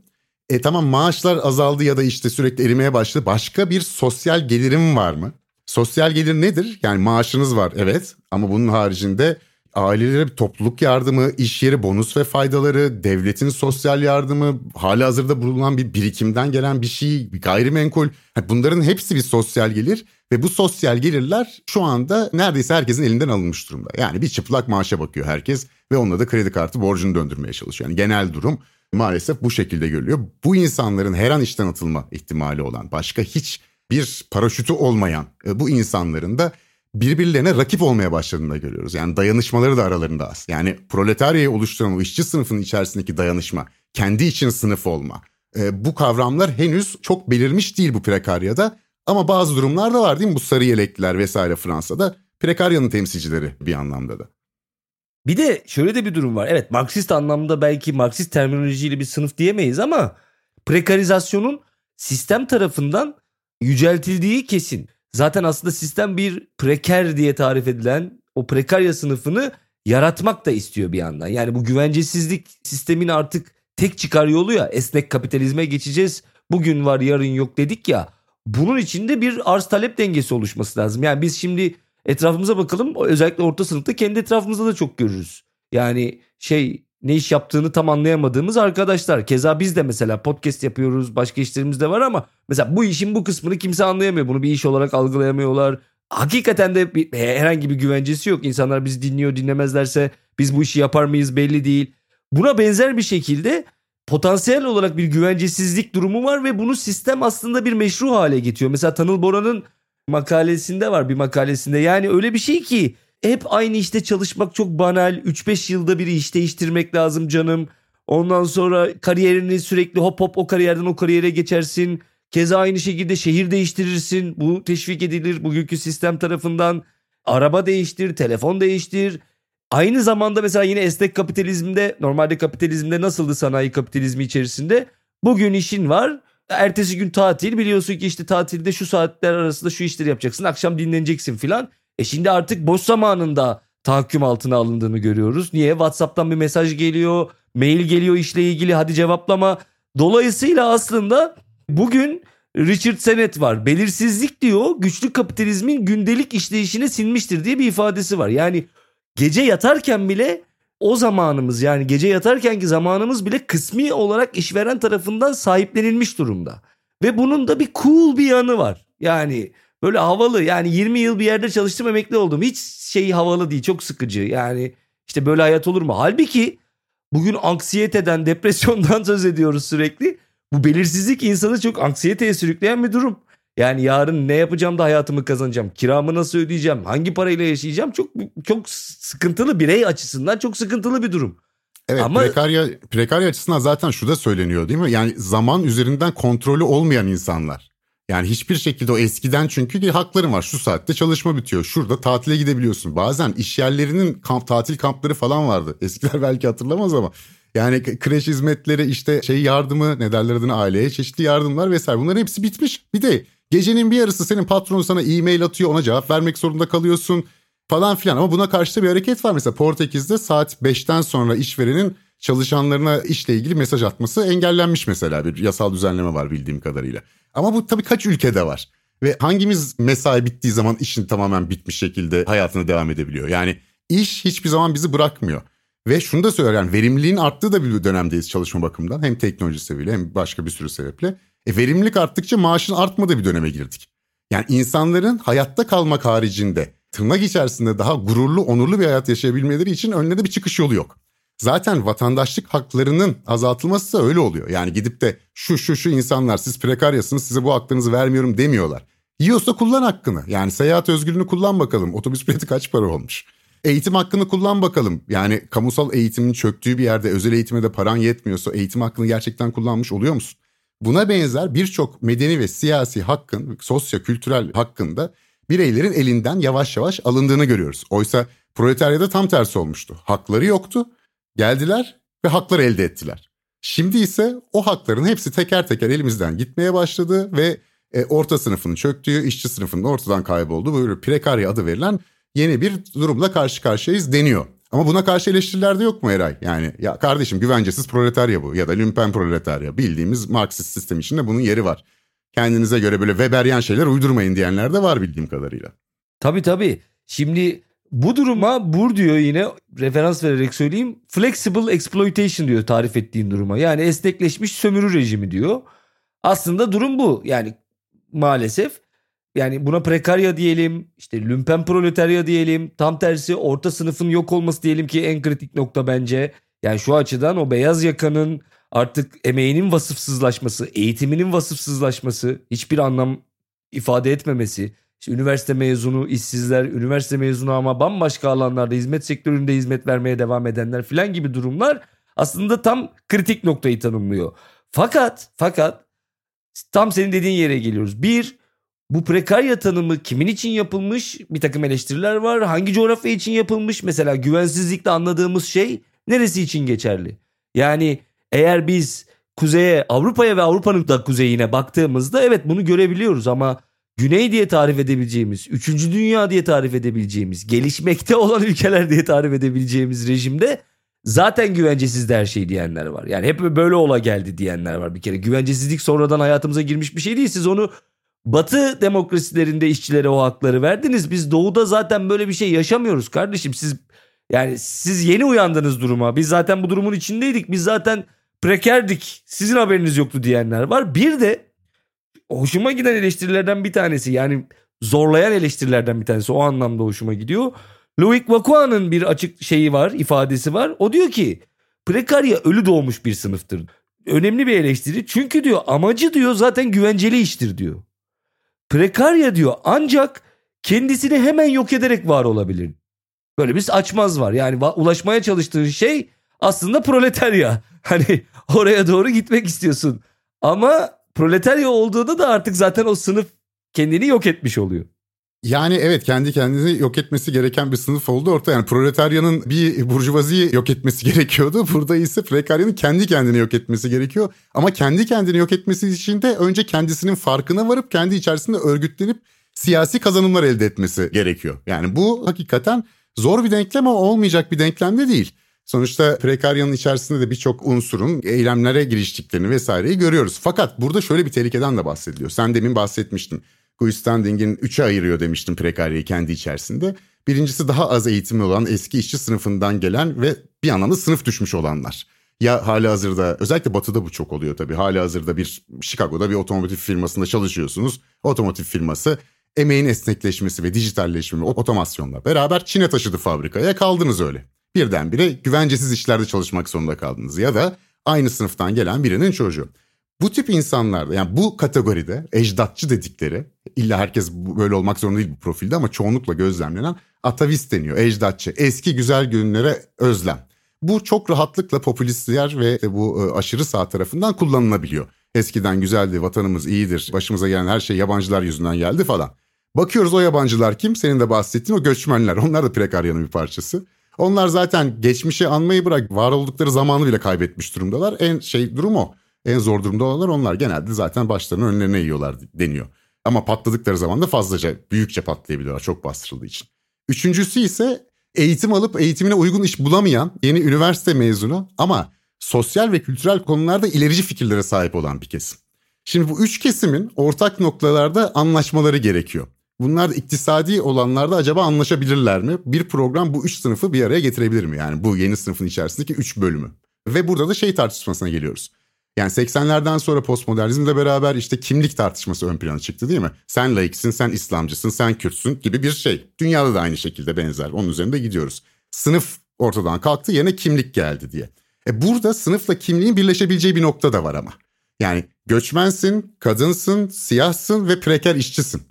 Speaker 1: E tamam maaşlar azaldı ya da işte sürekli erimeye başladı. Başka bir sosyal gelirim var mı? Sosyal gelir nedir? Yani maaşınız var evet ama bunun haricinde ailelere bir topluluk yardımı, iş yeri bonus ve faydaları, devletin sosyal yardımı, hali hazırda bulunan bir birikimden gelen bir şey, bir gayrimenkul. Bunların hepsi bir sosyal gelir ve bu sosyal gelirler şu anda neredeyse herkesin elinden alınmış durumda. Yani bir çıplak maaşa bakıyor herkes ve onunla da kredi kartı borcunu döndürmeye çalışıyor. Yani genel durum maalesef bu şekilde görülüyor. Bu insanların her an işten atılma ihtimali olan, başka hiç bir paraşütü olmayan e, bu insanların da birbirlerine rakip olmaya başladığını görüyoruz. Yani dayanışmaları da aralarında az. Yani proletaryayı oluşturan o işçi sınıfının içerisindeki dayanışma, kendi için sınıf olma. E, bu kavramlar henüz çok belirmiş değil bu prekaryada. Ama bazı durumlar da var değil mi? Bu sarı yelekliler vesaire Fransa'da prekaryanın temsilcileri bir anlamda da.
Speaker 2: Bir de şöyle de bir durum var. Evet Marksist anlamda belki Marksist terminolojiyle bir sınıf diyemeyiz ama prekarizasyonun sistem tarafından yüceltildiği kesin. Zaten aslında sistem bir preker diye tarif edilen o prekarya sınıfını yaratmak da istiyor bir yandan. Yani bu güvencesizlik sistemin artık tek çıkar yolu ya esnek kapitalizme geçeceğiz. Bugün var yarın yok dedik ya. Bunun içinde bir arz talep dengesi oluşması lazım. Yani biz şimdi etrafımıza bakalım özellikle orta sınıfta kendi etrafımızda da çok görürüz. Yani şey ne iş yaptığını tam anlayamadığımız arkadaşlar. Keza biz de mesela podcast yapıyoruz başka işlerimiz de var ama mesela bu işin bu kısmını kimse anlayamıyor. Bunu bir iş olarak algılayamıyorlar. Hakikaten de bir, herhangi bir güvencesi yok. İnsanlar bizi dinliyor dinlemezlerse biz bu işi yapar mıyız belli değil. Buna benzer bir şekilde potansiyel olarak bir güvencesizlik durumu var ve bunu sistem aslında bir meşru hale getiriyor. Mesela Tanıl Bora'nın makalesinde var bir makalesinde. Yani öyle bir şey ki hep aynı işte çalışmak çok banal. 3-5 yılda bir iş değiştirmek lazım canım. Ondan sonra kariyerini sürekli hop hop o kariyerden o kariyere geçersin. Keza aynı şekilde şehir değiştirirsin. Bu teşvik edilir bugünkü sistem tarafından. Araba değiştir, telefon değiştir. Aynı zamanda mesela yine esnek kapitalizmde normalde kapitalizmde nasıldı sanayi kapitalizmi içerisinde? Bugün işin var. Ertesi gün tatil biliyorsun ki işte tatilde şu saatler arasında şu işleri yapacaksın. Akşam dinleneceksin filan. E şimdi artık boş zamanında tahakküm altına alındığını görüyoruz. Niye? WhatsApp'tan bir mesaj geliyor, mail geliyor işle ilgili hadi cevaplama. Dolayısıyla aslında bugün Richard Sennett var. Belirsizlik diyor güçlü kapitalizmin gündelik işleyişine sinmiştir diye bir ifadesi var. Yani gece yatarken bile o zamanımız yani gece yatarkenki zamanımız bile kısmi olarak işveren tarafından sahiplenilmiş durumda. Ve bunun da bir cool bir yanı var. Yani böyle havalı yani 20 yıl bir yerde çalıştım emekli oldum. Hiç şey havalı değil çok sıkıcı yani işte böyle hayat olur mu? Halbuki bugün anksiyeteden [LAUGHS] depresyondan söz ediyoruz sürekli. Bu belirsizlik insanı çok anksiyeteye sürükleyen bir durum. Yani yarın ne yapacağım da hayatımı kazanacağım? Kiramı nasıl ödeyeceğim? Hangi parayla yaşayacağım? Çok çok sıkıntılı birey açısından çok sıkıntılı bir durum.
Speaker 1: Evet Ama... prekarya, prekarya açısından zaten şu da söyleniyor değil mi? Yani zaman üzerinden kontrolü olmayan insanlar. Yani hiçbir şekilde o eskiden çünkü bir hakların var. Şu saatte çalışma bitiyor. Şurada tatile gidebiliyorsun. Bazen iş yerlerinin kamp, tatil kampları falan vardı. [LAUGHS] Eskiler belki hatırlamaz ama. Yani kreş hizmetleri işte şey yardımı ne derler adına aileye çeşitli yardımlar vesaire bunların hepsi bitmiş. Bir de gecenin bir yarısı senin patronun sana e-mail atıyor ona cevap vermek zorunda kalıyorsun falan filan. Ama buna karşı bir hareket var. Mesela Portekiz'de saat 5'ten sonra işverenin çalışanlarına işle ilgili mesaj atması engellenmiş mesela bir yasal düzenleme var bildiğim kadarıyla. Ama bu tabii kaç ülkede var. Ve hangimiz mesai bittiği zaman işin tamamen bitmiş şekilde hayatına devam edebiliyor. Yani iş hiçbir zaman bizi bırakmıyor. Ve şunu da söyler yani verimliliğin arttığı da bir dönemdeyiz çalışma bakımından. Hem teknoloji sebebiyle hem başka bir sürü sebeple. E verimlilik arttıkça maaşın artmadığı bir döneme girdik. Yani insanların hayatta kalmak haricinde tırnak içerisinde daha gururlu, onurlu bir hayat yaşayabilmeleri için önüne de bir çıkış yolu yok. Zaten vatandaşlık haklarının azaltılması da öyle oluyor. Yani gidip de şu şu şu insanlar siz prekaryasınız size bu haklarınızı vermiyorum demiyorlar. Yiyorsa kullan hakkını. Yani seyahat özgürlüğünü kullan bakalım. Otobüs bileti kaç para olmuş? Eğitim hakkını kullan bakalım. Yani kamusal eğitimin çöktüğü bir yerde özel eğitime de paran yetmiyorsa eğitim hakkını gerçekten kullanmış oluyor musun? Buna benzer birçok medeni ve siyasi hakkın, sosyo-kültürel hakkında bireylerin elinden yavaş yavaş alındığını görüyoruz. Oysa proletaryada tam tersi olmuştu. Hakları yoktu. Geldiler ve hakları elde ettiler. Şimdi ise o hakların hepsi teker teker elimizden gitmeye başladı ve e, orta sınıfın çöktüğü, işçi sınıfının ortadan kayboldu. Böyle prekarya adı verilen yeni bir durumla karşı karşıyayız deniyor. Ama buna karşı eleştiriler de yok mu Eray? Yani ya kardeşim güvencesiz proletarya bu ya da lümpen proletarya. Bildiğimiz Marksist sistem içinde bunun yeri var. Kendinize göre böyle Weberian şeyler uydurmayın diyenler de var bildiğim kadarıyla.
Speaker 2: Tabii tabii. Şimdi bu duruma bur diyor yine referans vererek söyleyeyim. Flexible exploitation diyor tarif ettiğin duruma. Yani esnekleşmiş sömürü rejimi diyor. Aslında durum bu. Yani maalesef yani buna prekarya diyelim, işte lümpen proletarya diyelim, tam tersi orta sınıfın yok olması diyelim ki en kritik nokta bence. Yani şu açıdan o beyaz yakanın artık emeğinin vasıfsızlaşması, eğitiminin vasıfsızlaşması, hiçbir anlam ifade etmemesi, işte üniversite mezunu işsizler, üniversite mezunu ama bambaşka alanlarda hizmet sektöründe hizmet vermeye devam edenler filan gibi durumlar aslında tam kritik noktayı tanımlıyor. Fakat fakat tam senin dediğin yere geliyoruz. Bir, bu prekarya tanımı kimin için yapılmış? Bir takım eleştiriler var. Hangi coğrafya için yapılmış? Mesela güvensizlikle anladığımız şey neresi için geçerli? Yani eğer biz kuzeye, Avrupa'ya ve Avrupa'nın da kuzeyine baktığımızda evet bunu görebiliyoruz ama Güney diye tarif edebileceğimiz, üçüncü dünya diye tarif edebileceğimiz, gelişmekte olan ülkeler diye tarif edebileceğimiz rejimde zaten güvencesiz de her şey diyenler var. Yani hep böyle ola geldi diyenler var bir kere. Güvencesizlik sonradan hayatımıza girmiş bir şey değil. Siz onu Batı demokrasilerinde işçilere o hakları verdiniz. Biz doğuda zaten böyle bir şey yaşamıyoruz kardeşim. Siz yani siz yeni uyandınız duruma. Biz zaten bu durumun içindeydik. Biz zaten prekerdik. Sizin haberiniz yoktu diyenler var. Bir de hoşuma giden eleştirilerden bir tanesi yani zorlayan eleştirilerden bir tanesi o anlamda hoşuma gidiyor. Loic Vakua'nın bir açık şeyi var, ifadesi var. O diyor ki prekarya ölü doğmuş bir sınıftır. Önemli bir eleştiri. Çünkü diyor amacı diyor zaten güvenceli iştir diyor. Prekarya diyor ancak kendisini hemen yok ederek var olabilir. Böyle bir açmaz var. Yani ulaşmaya çalıştığın şey aslında proletarya. [LAUGHS] Hani oraya doğru gitmek istiyorsun. Ama proletarya olduğunda da artık zaten o sınıf kendini yok etmiş oluyor.
Speaker 1: Yani evet kendi kendini yok etmesi gereken bir sınıf oldu orta. Yani proletaryanın bir burjuvaziyi yok etmesi [LAUGHS] gerekiyordu. Burada ise prekaryanın kendi kendini yok etmesi gerekiyor. Ama kendi kendini yok etmesi için de önce kendisinin farkına varıp kendi içerisinde örgütlenip siyasi kazanımlar elde etmesi gerekiyor. Yani bu hakikaten zor bir denklem ama olmayacak bir denklem de değil. Sonuçta prekaryanın içerisinde de birçok unsurun eylemlere giriştiklerini vesaireyi görüyoruz. Fakat burada şöyle bir tehlikeden de bahsediliyor. Sen demin bahsetmiştin. Guy üçe ayırıyor demiştim prekaryayı kendi içerisinde. Birincisi daha az eğitimli olan eski işçi sınıfından gelen ve bir anlamda sınıf düşmüş olanlar. Ya hali hazırda özellikle batıda bu çok oluyor tabii. Hali hazırda bir Chicago'da bir otomotiv firmasında çalışıyorsunuz. Otomotiv firması emeğin esnekleşmesi ve dijitalleşme, otomasyonla beraber Çin'e taşıdı fabrikaya kaldınız öyle. Birdenbire güvencesiz işlerde çalışmak zorunda kaldınız ya da aynı sınıftan gelen birinin çocuğu. Bu tip insanlarda yani bu kategoride ecdatçı dedikleri illa herkes böyle olmak zorunda değil bu profilde ama çoğunlukla gözlemlenen atavist deniyor. Ecdatçı eski güzel günlere özlem. Bu çok rahatlıkla popülistler ve bu e, aşırı sağ tarafından kullanılabiliyor. Eskiden güzeldi, vatanımız iyidir, başımıza gelen her şey yabancılar yüzünden geldi falan. Bakıyoruz o yabancılar kim? Senin de bahsettiğin o göçmenler. Onlar da prekaryanın bir parçası. Onlar zaten geçmişi anmayı bırak var oldukları zamanı bile kaybetmiş durumdalar. En şey durum o. En zor durumda olanlar onlar genelde zaten başlarının önlerine yiyorlar deniyor. Ama patladıkları zaman da fazlaca, büyükçe patlayabiliyorlar çok bastırıldığı için. Üçüncüsü ise eğitim alıp eğitimine uygun iş bulamayan yeni üniversite mezunu ama sosyal ve kültürel konularda ilerici fikirlere sahip olan bir kesim. Şimdi bu üç kesimin ortak noktalarda anlaşmaları gerekiyor. Bunlar iktisadi olanlarda acaba anlaşabilirler mi? Bir program bu üç sınıfı bir araya getirebilir mi? Yani bu yeni sınıfın içerisindeki üç bölümü. Ve burada da şey tartışmasına geliyoruz. Yani 80'lerden sonra postmodernizmle beraber işte kimlik tartışması ön plana çıktı değil mi? Sen laiksin, sen İslamcısın, sen Kürtsün gibi bir şey. Dünyada da aynı şekilde benzer. Onun üzerinde gidiyoruz. Sınıf ortadan kalktı, yerine kimlik geldi diye. E burada sınıfla kimliğin birleşebileceği bir nokta da var ama. Yani göçmensin, kadınsın, siyahsın ve preker işçisin.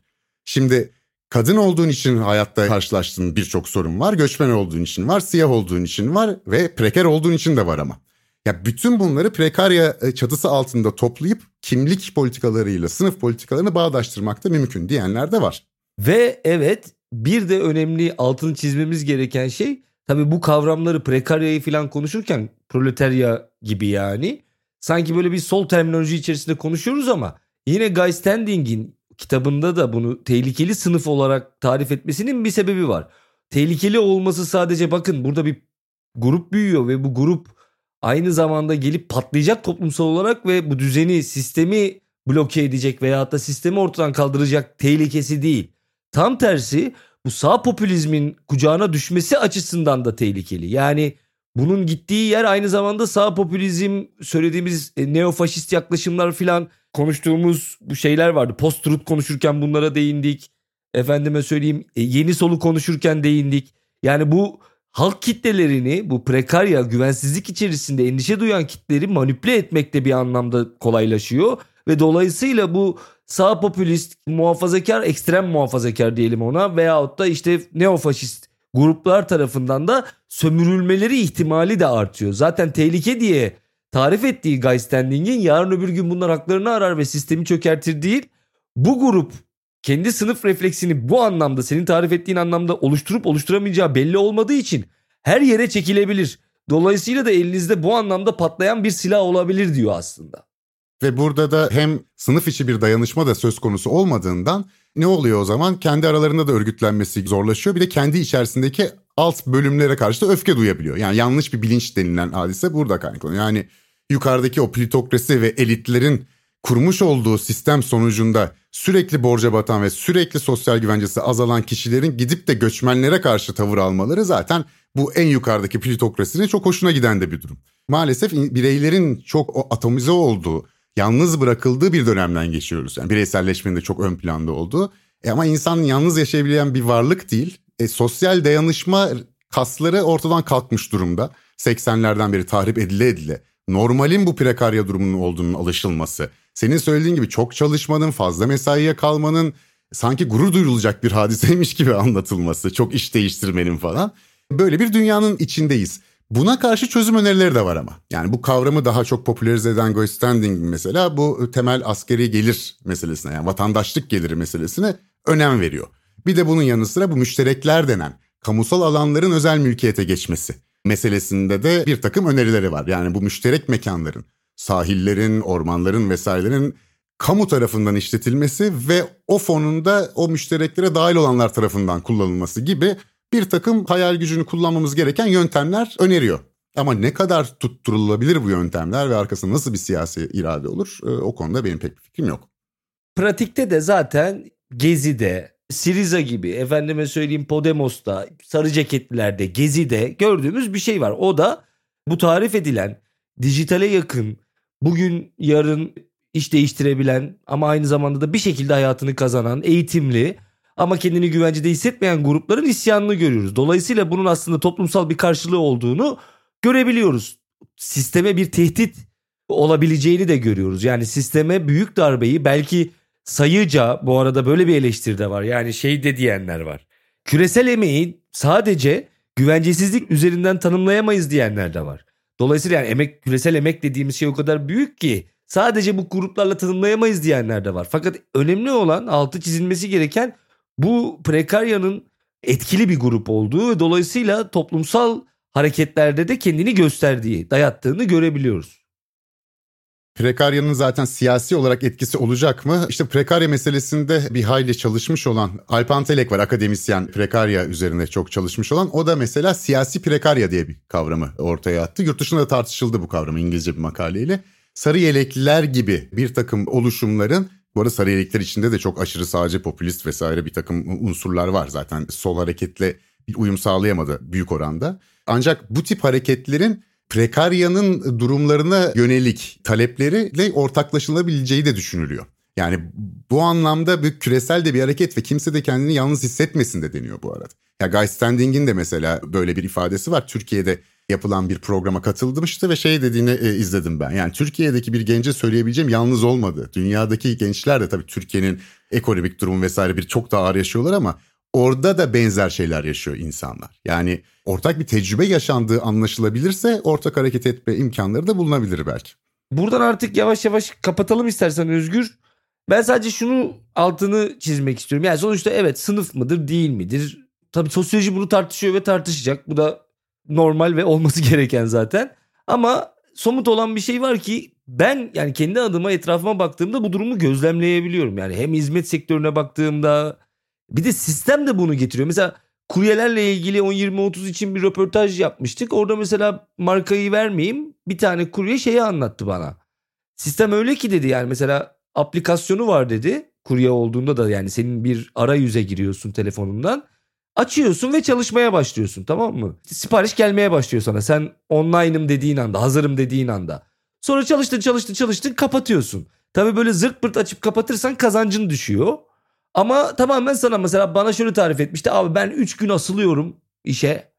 Speaker 1: Şimdi kadın olduğun için hayatta karşılaştığın birçok sorun var. Göçmen olduğun için var, siyah olduğun için var ve preker olduğun için de var ama. Ya bütün bunları prekarya e, çatısı altında toplayıp kimlik politikalarıyla sınıf politikalarını bağdaştırmak da mümkün diyenler de var.
Speaker 2: Ve evet bir de önemli altını çizmemiz gereken şey tabii bu kavramları prekaryayı falan konuşurken proletarya gibi yani sanki böyle bir sol terminoloji içerisinde konuşuyoruz ama yine Guy Standing'in kitabında da bunu tehlikeli sınıf olarak tarif etmesinin bir sebebi var. Tehlikeli olması sadece bakın burada bir grup büyüyor ve bu grup aynı zamanda gelip patlayacak toplumsal olarak ve bu düzeni, sistemi bloke edecek veya da sistemi ortadan kaldıracak tehlikesi değil. Tam tersi bu sağ popülizmin kucağına düşmesi açısından da tehlikeli. Yani bunun gittiği yer aynı zamanda sağ popülizm söylediğimiz e, neofaşist yaklaşımlar filan konuştuğumuz bu şeyler vardı. Post-truth konuşurken bunlara değindik. Efendime söyleyeyim e, yeni solu konuşurken değindik. Yani bu halk kitlelerini bu prekarya güvensizlik içerisinde endişe duyan kitleri manipüle etmekte bir anlamda kolaylaşıyor. Ve dolayısıyla bu sağ popülist, muhafazakar, ekstrem muhafazakar diyelim ona veyahut da işte neofaşist gruplar tarafından da sömürülmeleri ihtimali de artıyor. Zaten tehlike diye tarif ettiği Guy Standing'in yarın öbür gün bunlar haklarını arar ve sistemi çökertir değil. Bu grup kendi sınıf refleksini bu anlamda senin tarif ettiğin anlamda oluşturup oluşturamayacağı belli olmadığı için her yere çekilebilir. Dolayısıyla da elinizde bu anlamda patlayan bir silah olabilir diyor aslında.
Speaker 1: Ve burada da hem sınıf içi bir dayanışma da söz konusu olmadığından ne oluyor o zaman? Kendi aralarında da örgütlenmesi zorlaşıyor. Bir de kendi içerisindeki alt bölümlere karşı da öfke duyabiliyor. Yani yanlış bir bilinç denilen hadise burada kaynaklanıyor. Yani yukarıdaki o plutokrasi ve elitlerin kurmuş olduğu sistem sonucunda sürekli borca batan ve sürekli sosyal güvencesi azalan kişilerin gidip de göçmenlere karşı tavır almaları zaten bu en yukarıdaki plutokrasinin çok hoşuna giden de bir durum. Maalesef bireylerin çok atomize olduğu, yalnız bırakıldığı bir dönemden geçiyoruz. Yani bireyselleşmenin de çok ön planda olduğu. E ama insan yalnız yaşayabilen bir varlık değil. E, sosyal dayanışma kasları ortadan kalkmış durumda. 80'lerden beri tahrip edile edile. Normalin bu prekarya durumunun olduğunun alışılması. Senin söylediğin gibi çok çalışmanın, fazla mesaiye kalmanın sanki gurur duyulacak bir hadiseymiş gibi [LAUGHS] anlatılması. Çok iş değiştirmenin falan. Böyle bir dünyanın içindeyiz. Buna karşı çözüm önerileri de var ama. Yani bu kavramı daha çok popülerize eden Guy Standing mesela bu temel askeri gelir meselesine yani vatandaşlık geliri meselesine önem veriyor. Bir de bunun yanı sıra bu müşterekler denen kamusal alanların özel mülkiyete geçmesi meselesinde de bir takım önerileri var. Yani bu müşterek mekanların, sahillerin, ormanların vesairelerin kamu tarafından işletilmesi ve o fonunda o müştereklere dahil olanlar tarafından kullanılması gibi bir takım hayal gücünü kullanmamız gereken yöntemler öneriyor. Ama ne kadar tutturulabilir bu yöntemler ve arkasında nasıl bir siyasi irade olur e, o konuda benim pek bir fikrim yok.
Speaker 2: Pratikte de zaten Gezi'de, Siriza gibi efendime söyleyeyim Podemos'ta, Sarı Ceketlilerde, Gezi'de gördüğümüz bir şey var. O da bu tarif edilen dijitale yakın, bugün yarın iş değiştirebilen ama aynı zamanda da bir şekilde hayatını kazanan, eğitimli ama kendini güvencede hissetmeyen grupların isyanını görüyoruz. Dolayısıyla bunun aslında toplumsal bir karşılığı olduğunu görebiliyoruz. Sisteme bir tehdit olabileceğini de görüyoruz. Yani sisteme büyük darbeyi belki sayıca bu arada böyle bir eleştiri de var. Yani şey de diyenler var. Küresel emeği sadece güvencesizlik üzerinden tanımlayamayız diyenler de var. Dolayısıyla yani emek küresel emek dediğimiz şey o kadar büyük ki sadece bu gruplarla tanımlayamayız diyenler de var. Fakat önemli olan altı çizilmesi gereken bu prekaryanın etkili bir grup olduğu ve dolayısıyla toplumsal hareketlerde de kendini gösterdiği, dayattığını görebiliyoruz.
Speaker 1: Prekaryanın zaten siyasi olarak etkisi olacak mı? İşte prekarya meselesinde bir hayli çalışmış olan Alpan Telek var akademisyen prekarya üzerine çok çalışmış olan. O da mesela siyasi prekarya diye bir kavramı ortaya attı. Yurt dışında da tartışıldı bu kavramı İngilizce bir makaleyle. Sarı yelekliler gibi bir takım oluşumların bu arada sarı yelekler içinde de çok aşırı sağcı, popülist vesaire bir takım unsurlar var zaten. Sol hareketle bir uyum sağlayamadı büyük oranda. Ancak bu tip hareketlerin prekaryanın durumlarına yönelik talepleriyle ortaklaşılabileceği de düşünülüyor. Yani bu anlamda bir küresel de bir hareket ve kimse de kendini yalnız hissetmesin de deniyor bu arada. Ya Guy Standing'in de mesela böyle bir ifadesi var. Türkiye'de yapılan bir programa katılmıştı ve şey dediğini e, izledim ben. Yani Türkiye'deki bir gence söyleyebileceğim yalnız olmadı. Dünyadaki gençler de tabii Türkiye'nin ekonomik durumu vesaire bir çok daha ağır yaşıyorlar ama orada da benzer şeyler yaşıyor insanlar. Yani ortak bir tecrübe yaşandığı anlaşılabilirse ortak hareket etme imkanları da bulunabilir belki.
Speaker 2: Buradan artık yavaş yavaş kapatalım istersen Özgür. Ben sadece şunu altını çizmek istiyorum. Yani sonuçta evet sınıf mıdır değil midir? Tabii sosyoloji bunu tartışıyor ve tartışacak. Bu da normal ve olması [LAUGHS] gereken zaten. Ama somut olan bir şey var ki ben yani kendi adıma etrafıma baktığımda bu durumu gözlemleyebiliyorum. Yani hem hizmet sektörüne baktığımda bir de sistem de bunu getiriyor. Mesela kuryelerle ilgili 10-20-30 için bir röportaj yapmıştık. Orada mesela markayı vermeyeyim bir tane kurye şeyi anlattı bana. Sistem öyle ki dedi yani mesela aplikasyonu var dedi. Kurye olduğunda da yani senin bir arayüze giriyorsun telefonundan. Açıyorsun ve çalışmaya başlıyorsun tamam mı? Sipariş gelmeye başlıyor sana. Sen online'ım dediğin anda, hazırım dediğin anda. Sonra çalıştın çalıştın çalıştın kapatıyorsun. Tabii böyle zırt pırt açıp kapatırsan kazancın düşüyor. Ama tamamen sana mesela bana şöyle tarif etmişti. Abi ben 3 gün asılıyorum işe.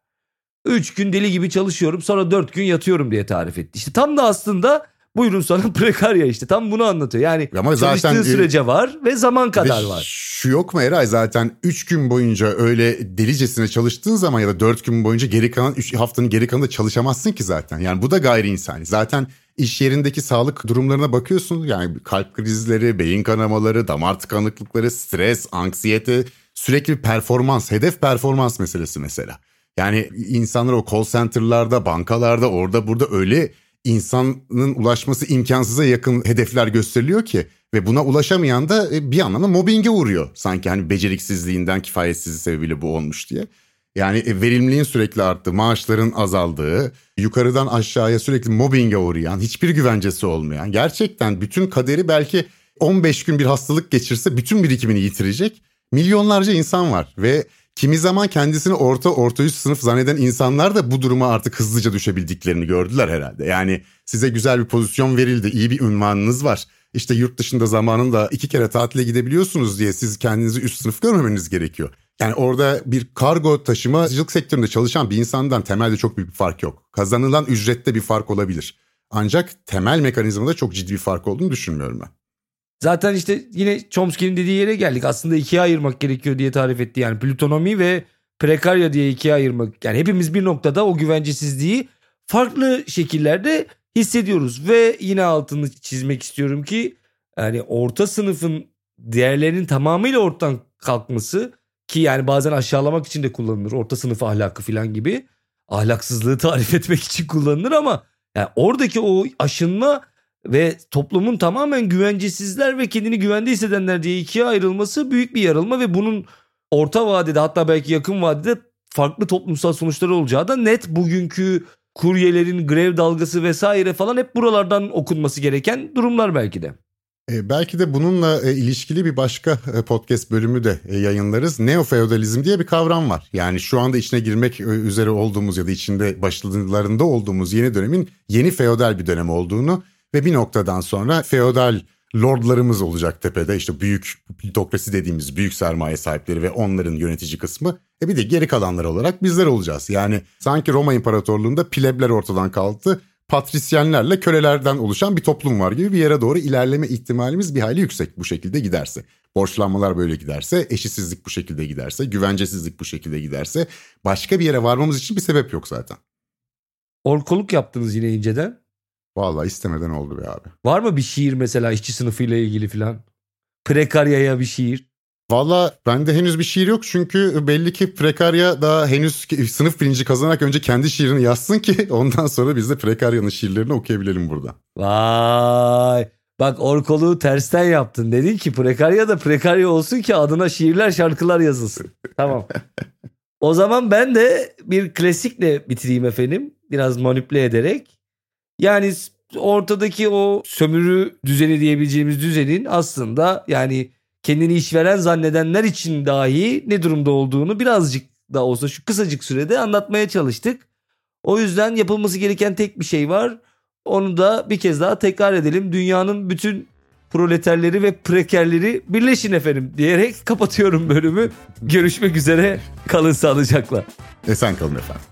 Speaker 2: 3 gün deli gibi çalışıyorum sonra 4 gün yatıyorum diye tarif etti. İşte tam da aslında buyurun sana [LAUGHS] prekarya işte tam bunu anlatıyor. Yani Ama çalıştığı zaten, sürece var ve zaman kadar ve var.
Speaker 1: Şu yok mu Eray zaten 3 gün boyunca öyle delicesine çalıştığın zaman ya da 4 gün boyunca geri kalan 3 haftanın geri kalanında çalışamazsın ki zaten. Yani bu da gayri insani. Zaten iş yerindeki sağlık durumlarına bakıyorsun. Yani kalp krizleri, beyin kanamaları, damar tıkanıklıkları, stres, anksiyete, sürekli performans, hedef performans meselesi mesela. Yani insanlar o call center'larda, bankalarda, orada burada öyle insanın ulaşması imkansıza yakın hedefler gösteriliyor ki ve buna ulaşamayan da e, bir anlamda mobbinge uğruyor. Sanki hani beceriksizliğinden, kifayetsizliği sebebiyle bu olmuş diye. Yani e, verimliliğin sürekli arttığı, maaşların azaldığı, yukarıdan aşağıya sürekli mobbinge uğrayan, hiçbir güvencesi olmayan, gerçekten bütün kaderi belki 15 gün bir hastalık geçirse bütün birikimini yitirecek milyonlarca insan var ve kimi zaman kendisini orta orta üst sınıf zanneden insanlar da bu duruma artık hızlıca düşebildiklerini gördüler herhalde. Yani size güzel bir pozisyon verildi, iyi bir ünvanınız var. İşte yurt dışında zamanında iki kere tatile gidebiliyorsunuz diye siz kendinizi üst sınıf görmemeniz gerekiyor. Yani orada bir kargo taşımacılık sektöründe çalışan bir insandan temelde çok büyük bir fark yok. Kazanılan ücrette bir fark olabilir. Ancak temel mekanizmada çok ciddi bir fark olduğunu düşünmüyorum ben.
Speaker 2: Zaten işte yine Chomsky'nin dediği yere geldik. Aslında ikiye ayırmak gerekiyor diye tarif etti. Yani plutonomi ve prekarya diye ikiye ayırmak. Yani hepimiz bir noktada o güvencesizliği farklı şekillerde hissediyoruz. Ve yine altını çizmek istiyorum ki yani orta sınıfın değerlerinin tamamıyla ortadan kalkması ki yani bazen aşağılamak için de kullanılır. Orta sınıf ahlakı falan gibi. Ahlaksızlığı tarif [LAUGHS] etmek için kullanılır ama yani oradaki o aşınma ve toplumun tamamen güvencesizler ve kendini güvende hissedenler diye ikiye ayrılması büyük bir yarılma ve bunun orta vadede hatta belki yakın vadede farklı toplumsal sonuçları olacağı da net bugünkü kuryelerin grev dalgası vesaire falan hep buralardan okunması gereken durumlar belki de.
Speaker 1: E, belki de bununla e, ilişkili bir başka e, podcast bölümü de yayınlarız. Neofeodalizm diye bir kavram var. Yani şu anda içine girmek üzere olduğumuz ya da içinde başlarında olduğumuz yeni dönemin yeni feodal bir dönem olduğunu ve bir noktadan sonra feodal lordlarımız olacak tepede işte büyük plutokrasi dediğimiz büyük sermaye sahipleri ve onların yönetici kısmı. E bir de geri kalanlar olarak bizler olacağız. Yani sanki Roma İmparatorluğu'nda plebler ortadan kalktı patrisyenlerle kölelerden oluşan bir toplum var gibi bir yere doğru ilerleme ihtimalimiz bir hayli yüksek bu şekilde giderse. Borçlanmalar böyle giderse, eşitsizlik bu şekilde giderse, güvencesizlik bu şekilde giderse başka bir yere varmamız için bir sebep yok zaten.
Speaker 2: Orkoluk yaptınız yine inceden.
Speaker 1: Vallahi istemeden oldu be abi.
Speaker 2: Var mı bir şiir mesela işçi sınıfıyla ilgili falan? Prekaryaya bir şiir.
Speaker 1: Valla bende henüz bir şiir yok çünkü belli ki Prekarya daha henüz sınıf bilinci kazanarak önce kendi şiirini yazsın ki [LAUGHS] ondan sonra biz de Prekarya'nın şiirlerini okuyabilelim burada.
Speaker 2: Vay bak orkoluğu tersten yaptın dedin ki Prekarya da Prekarya olsun ki adına şiirler şarkılar yazılsın. tamam. O zaman ben de bir klasikle bitireyim efendim biraz manipüle ederek. Yani ortadaki o sömürü düzeni diyebileceğimiz düzenin aslında yani kendini işveren zannedenler için dahi ne durumda olduğunu birazcık da olsa şu kısacık sürede anlatmaya çalıştık. O yüzden yapılması gereken tek bir şey var. Onu da bir kez daha tekrar edelim. Dünyanın bütün proleterleri ve prekerleri birleşin efendim diyerek [LAUGHS] kapatıyorum bölümü. Görüşmek üzere. Kalın sağlıcakla.
Speaker 1: Esen kalın efendim.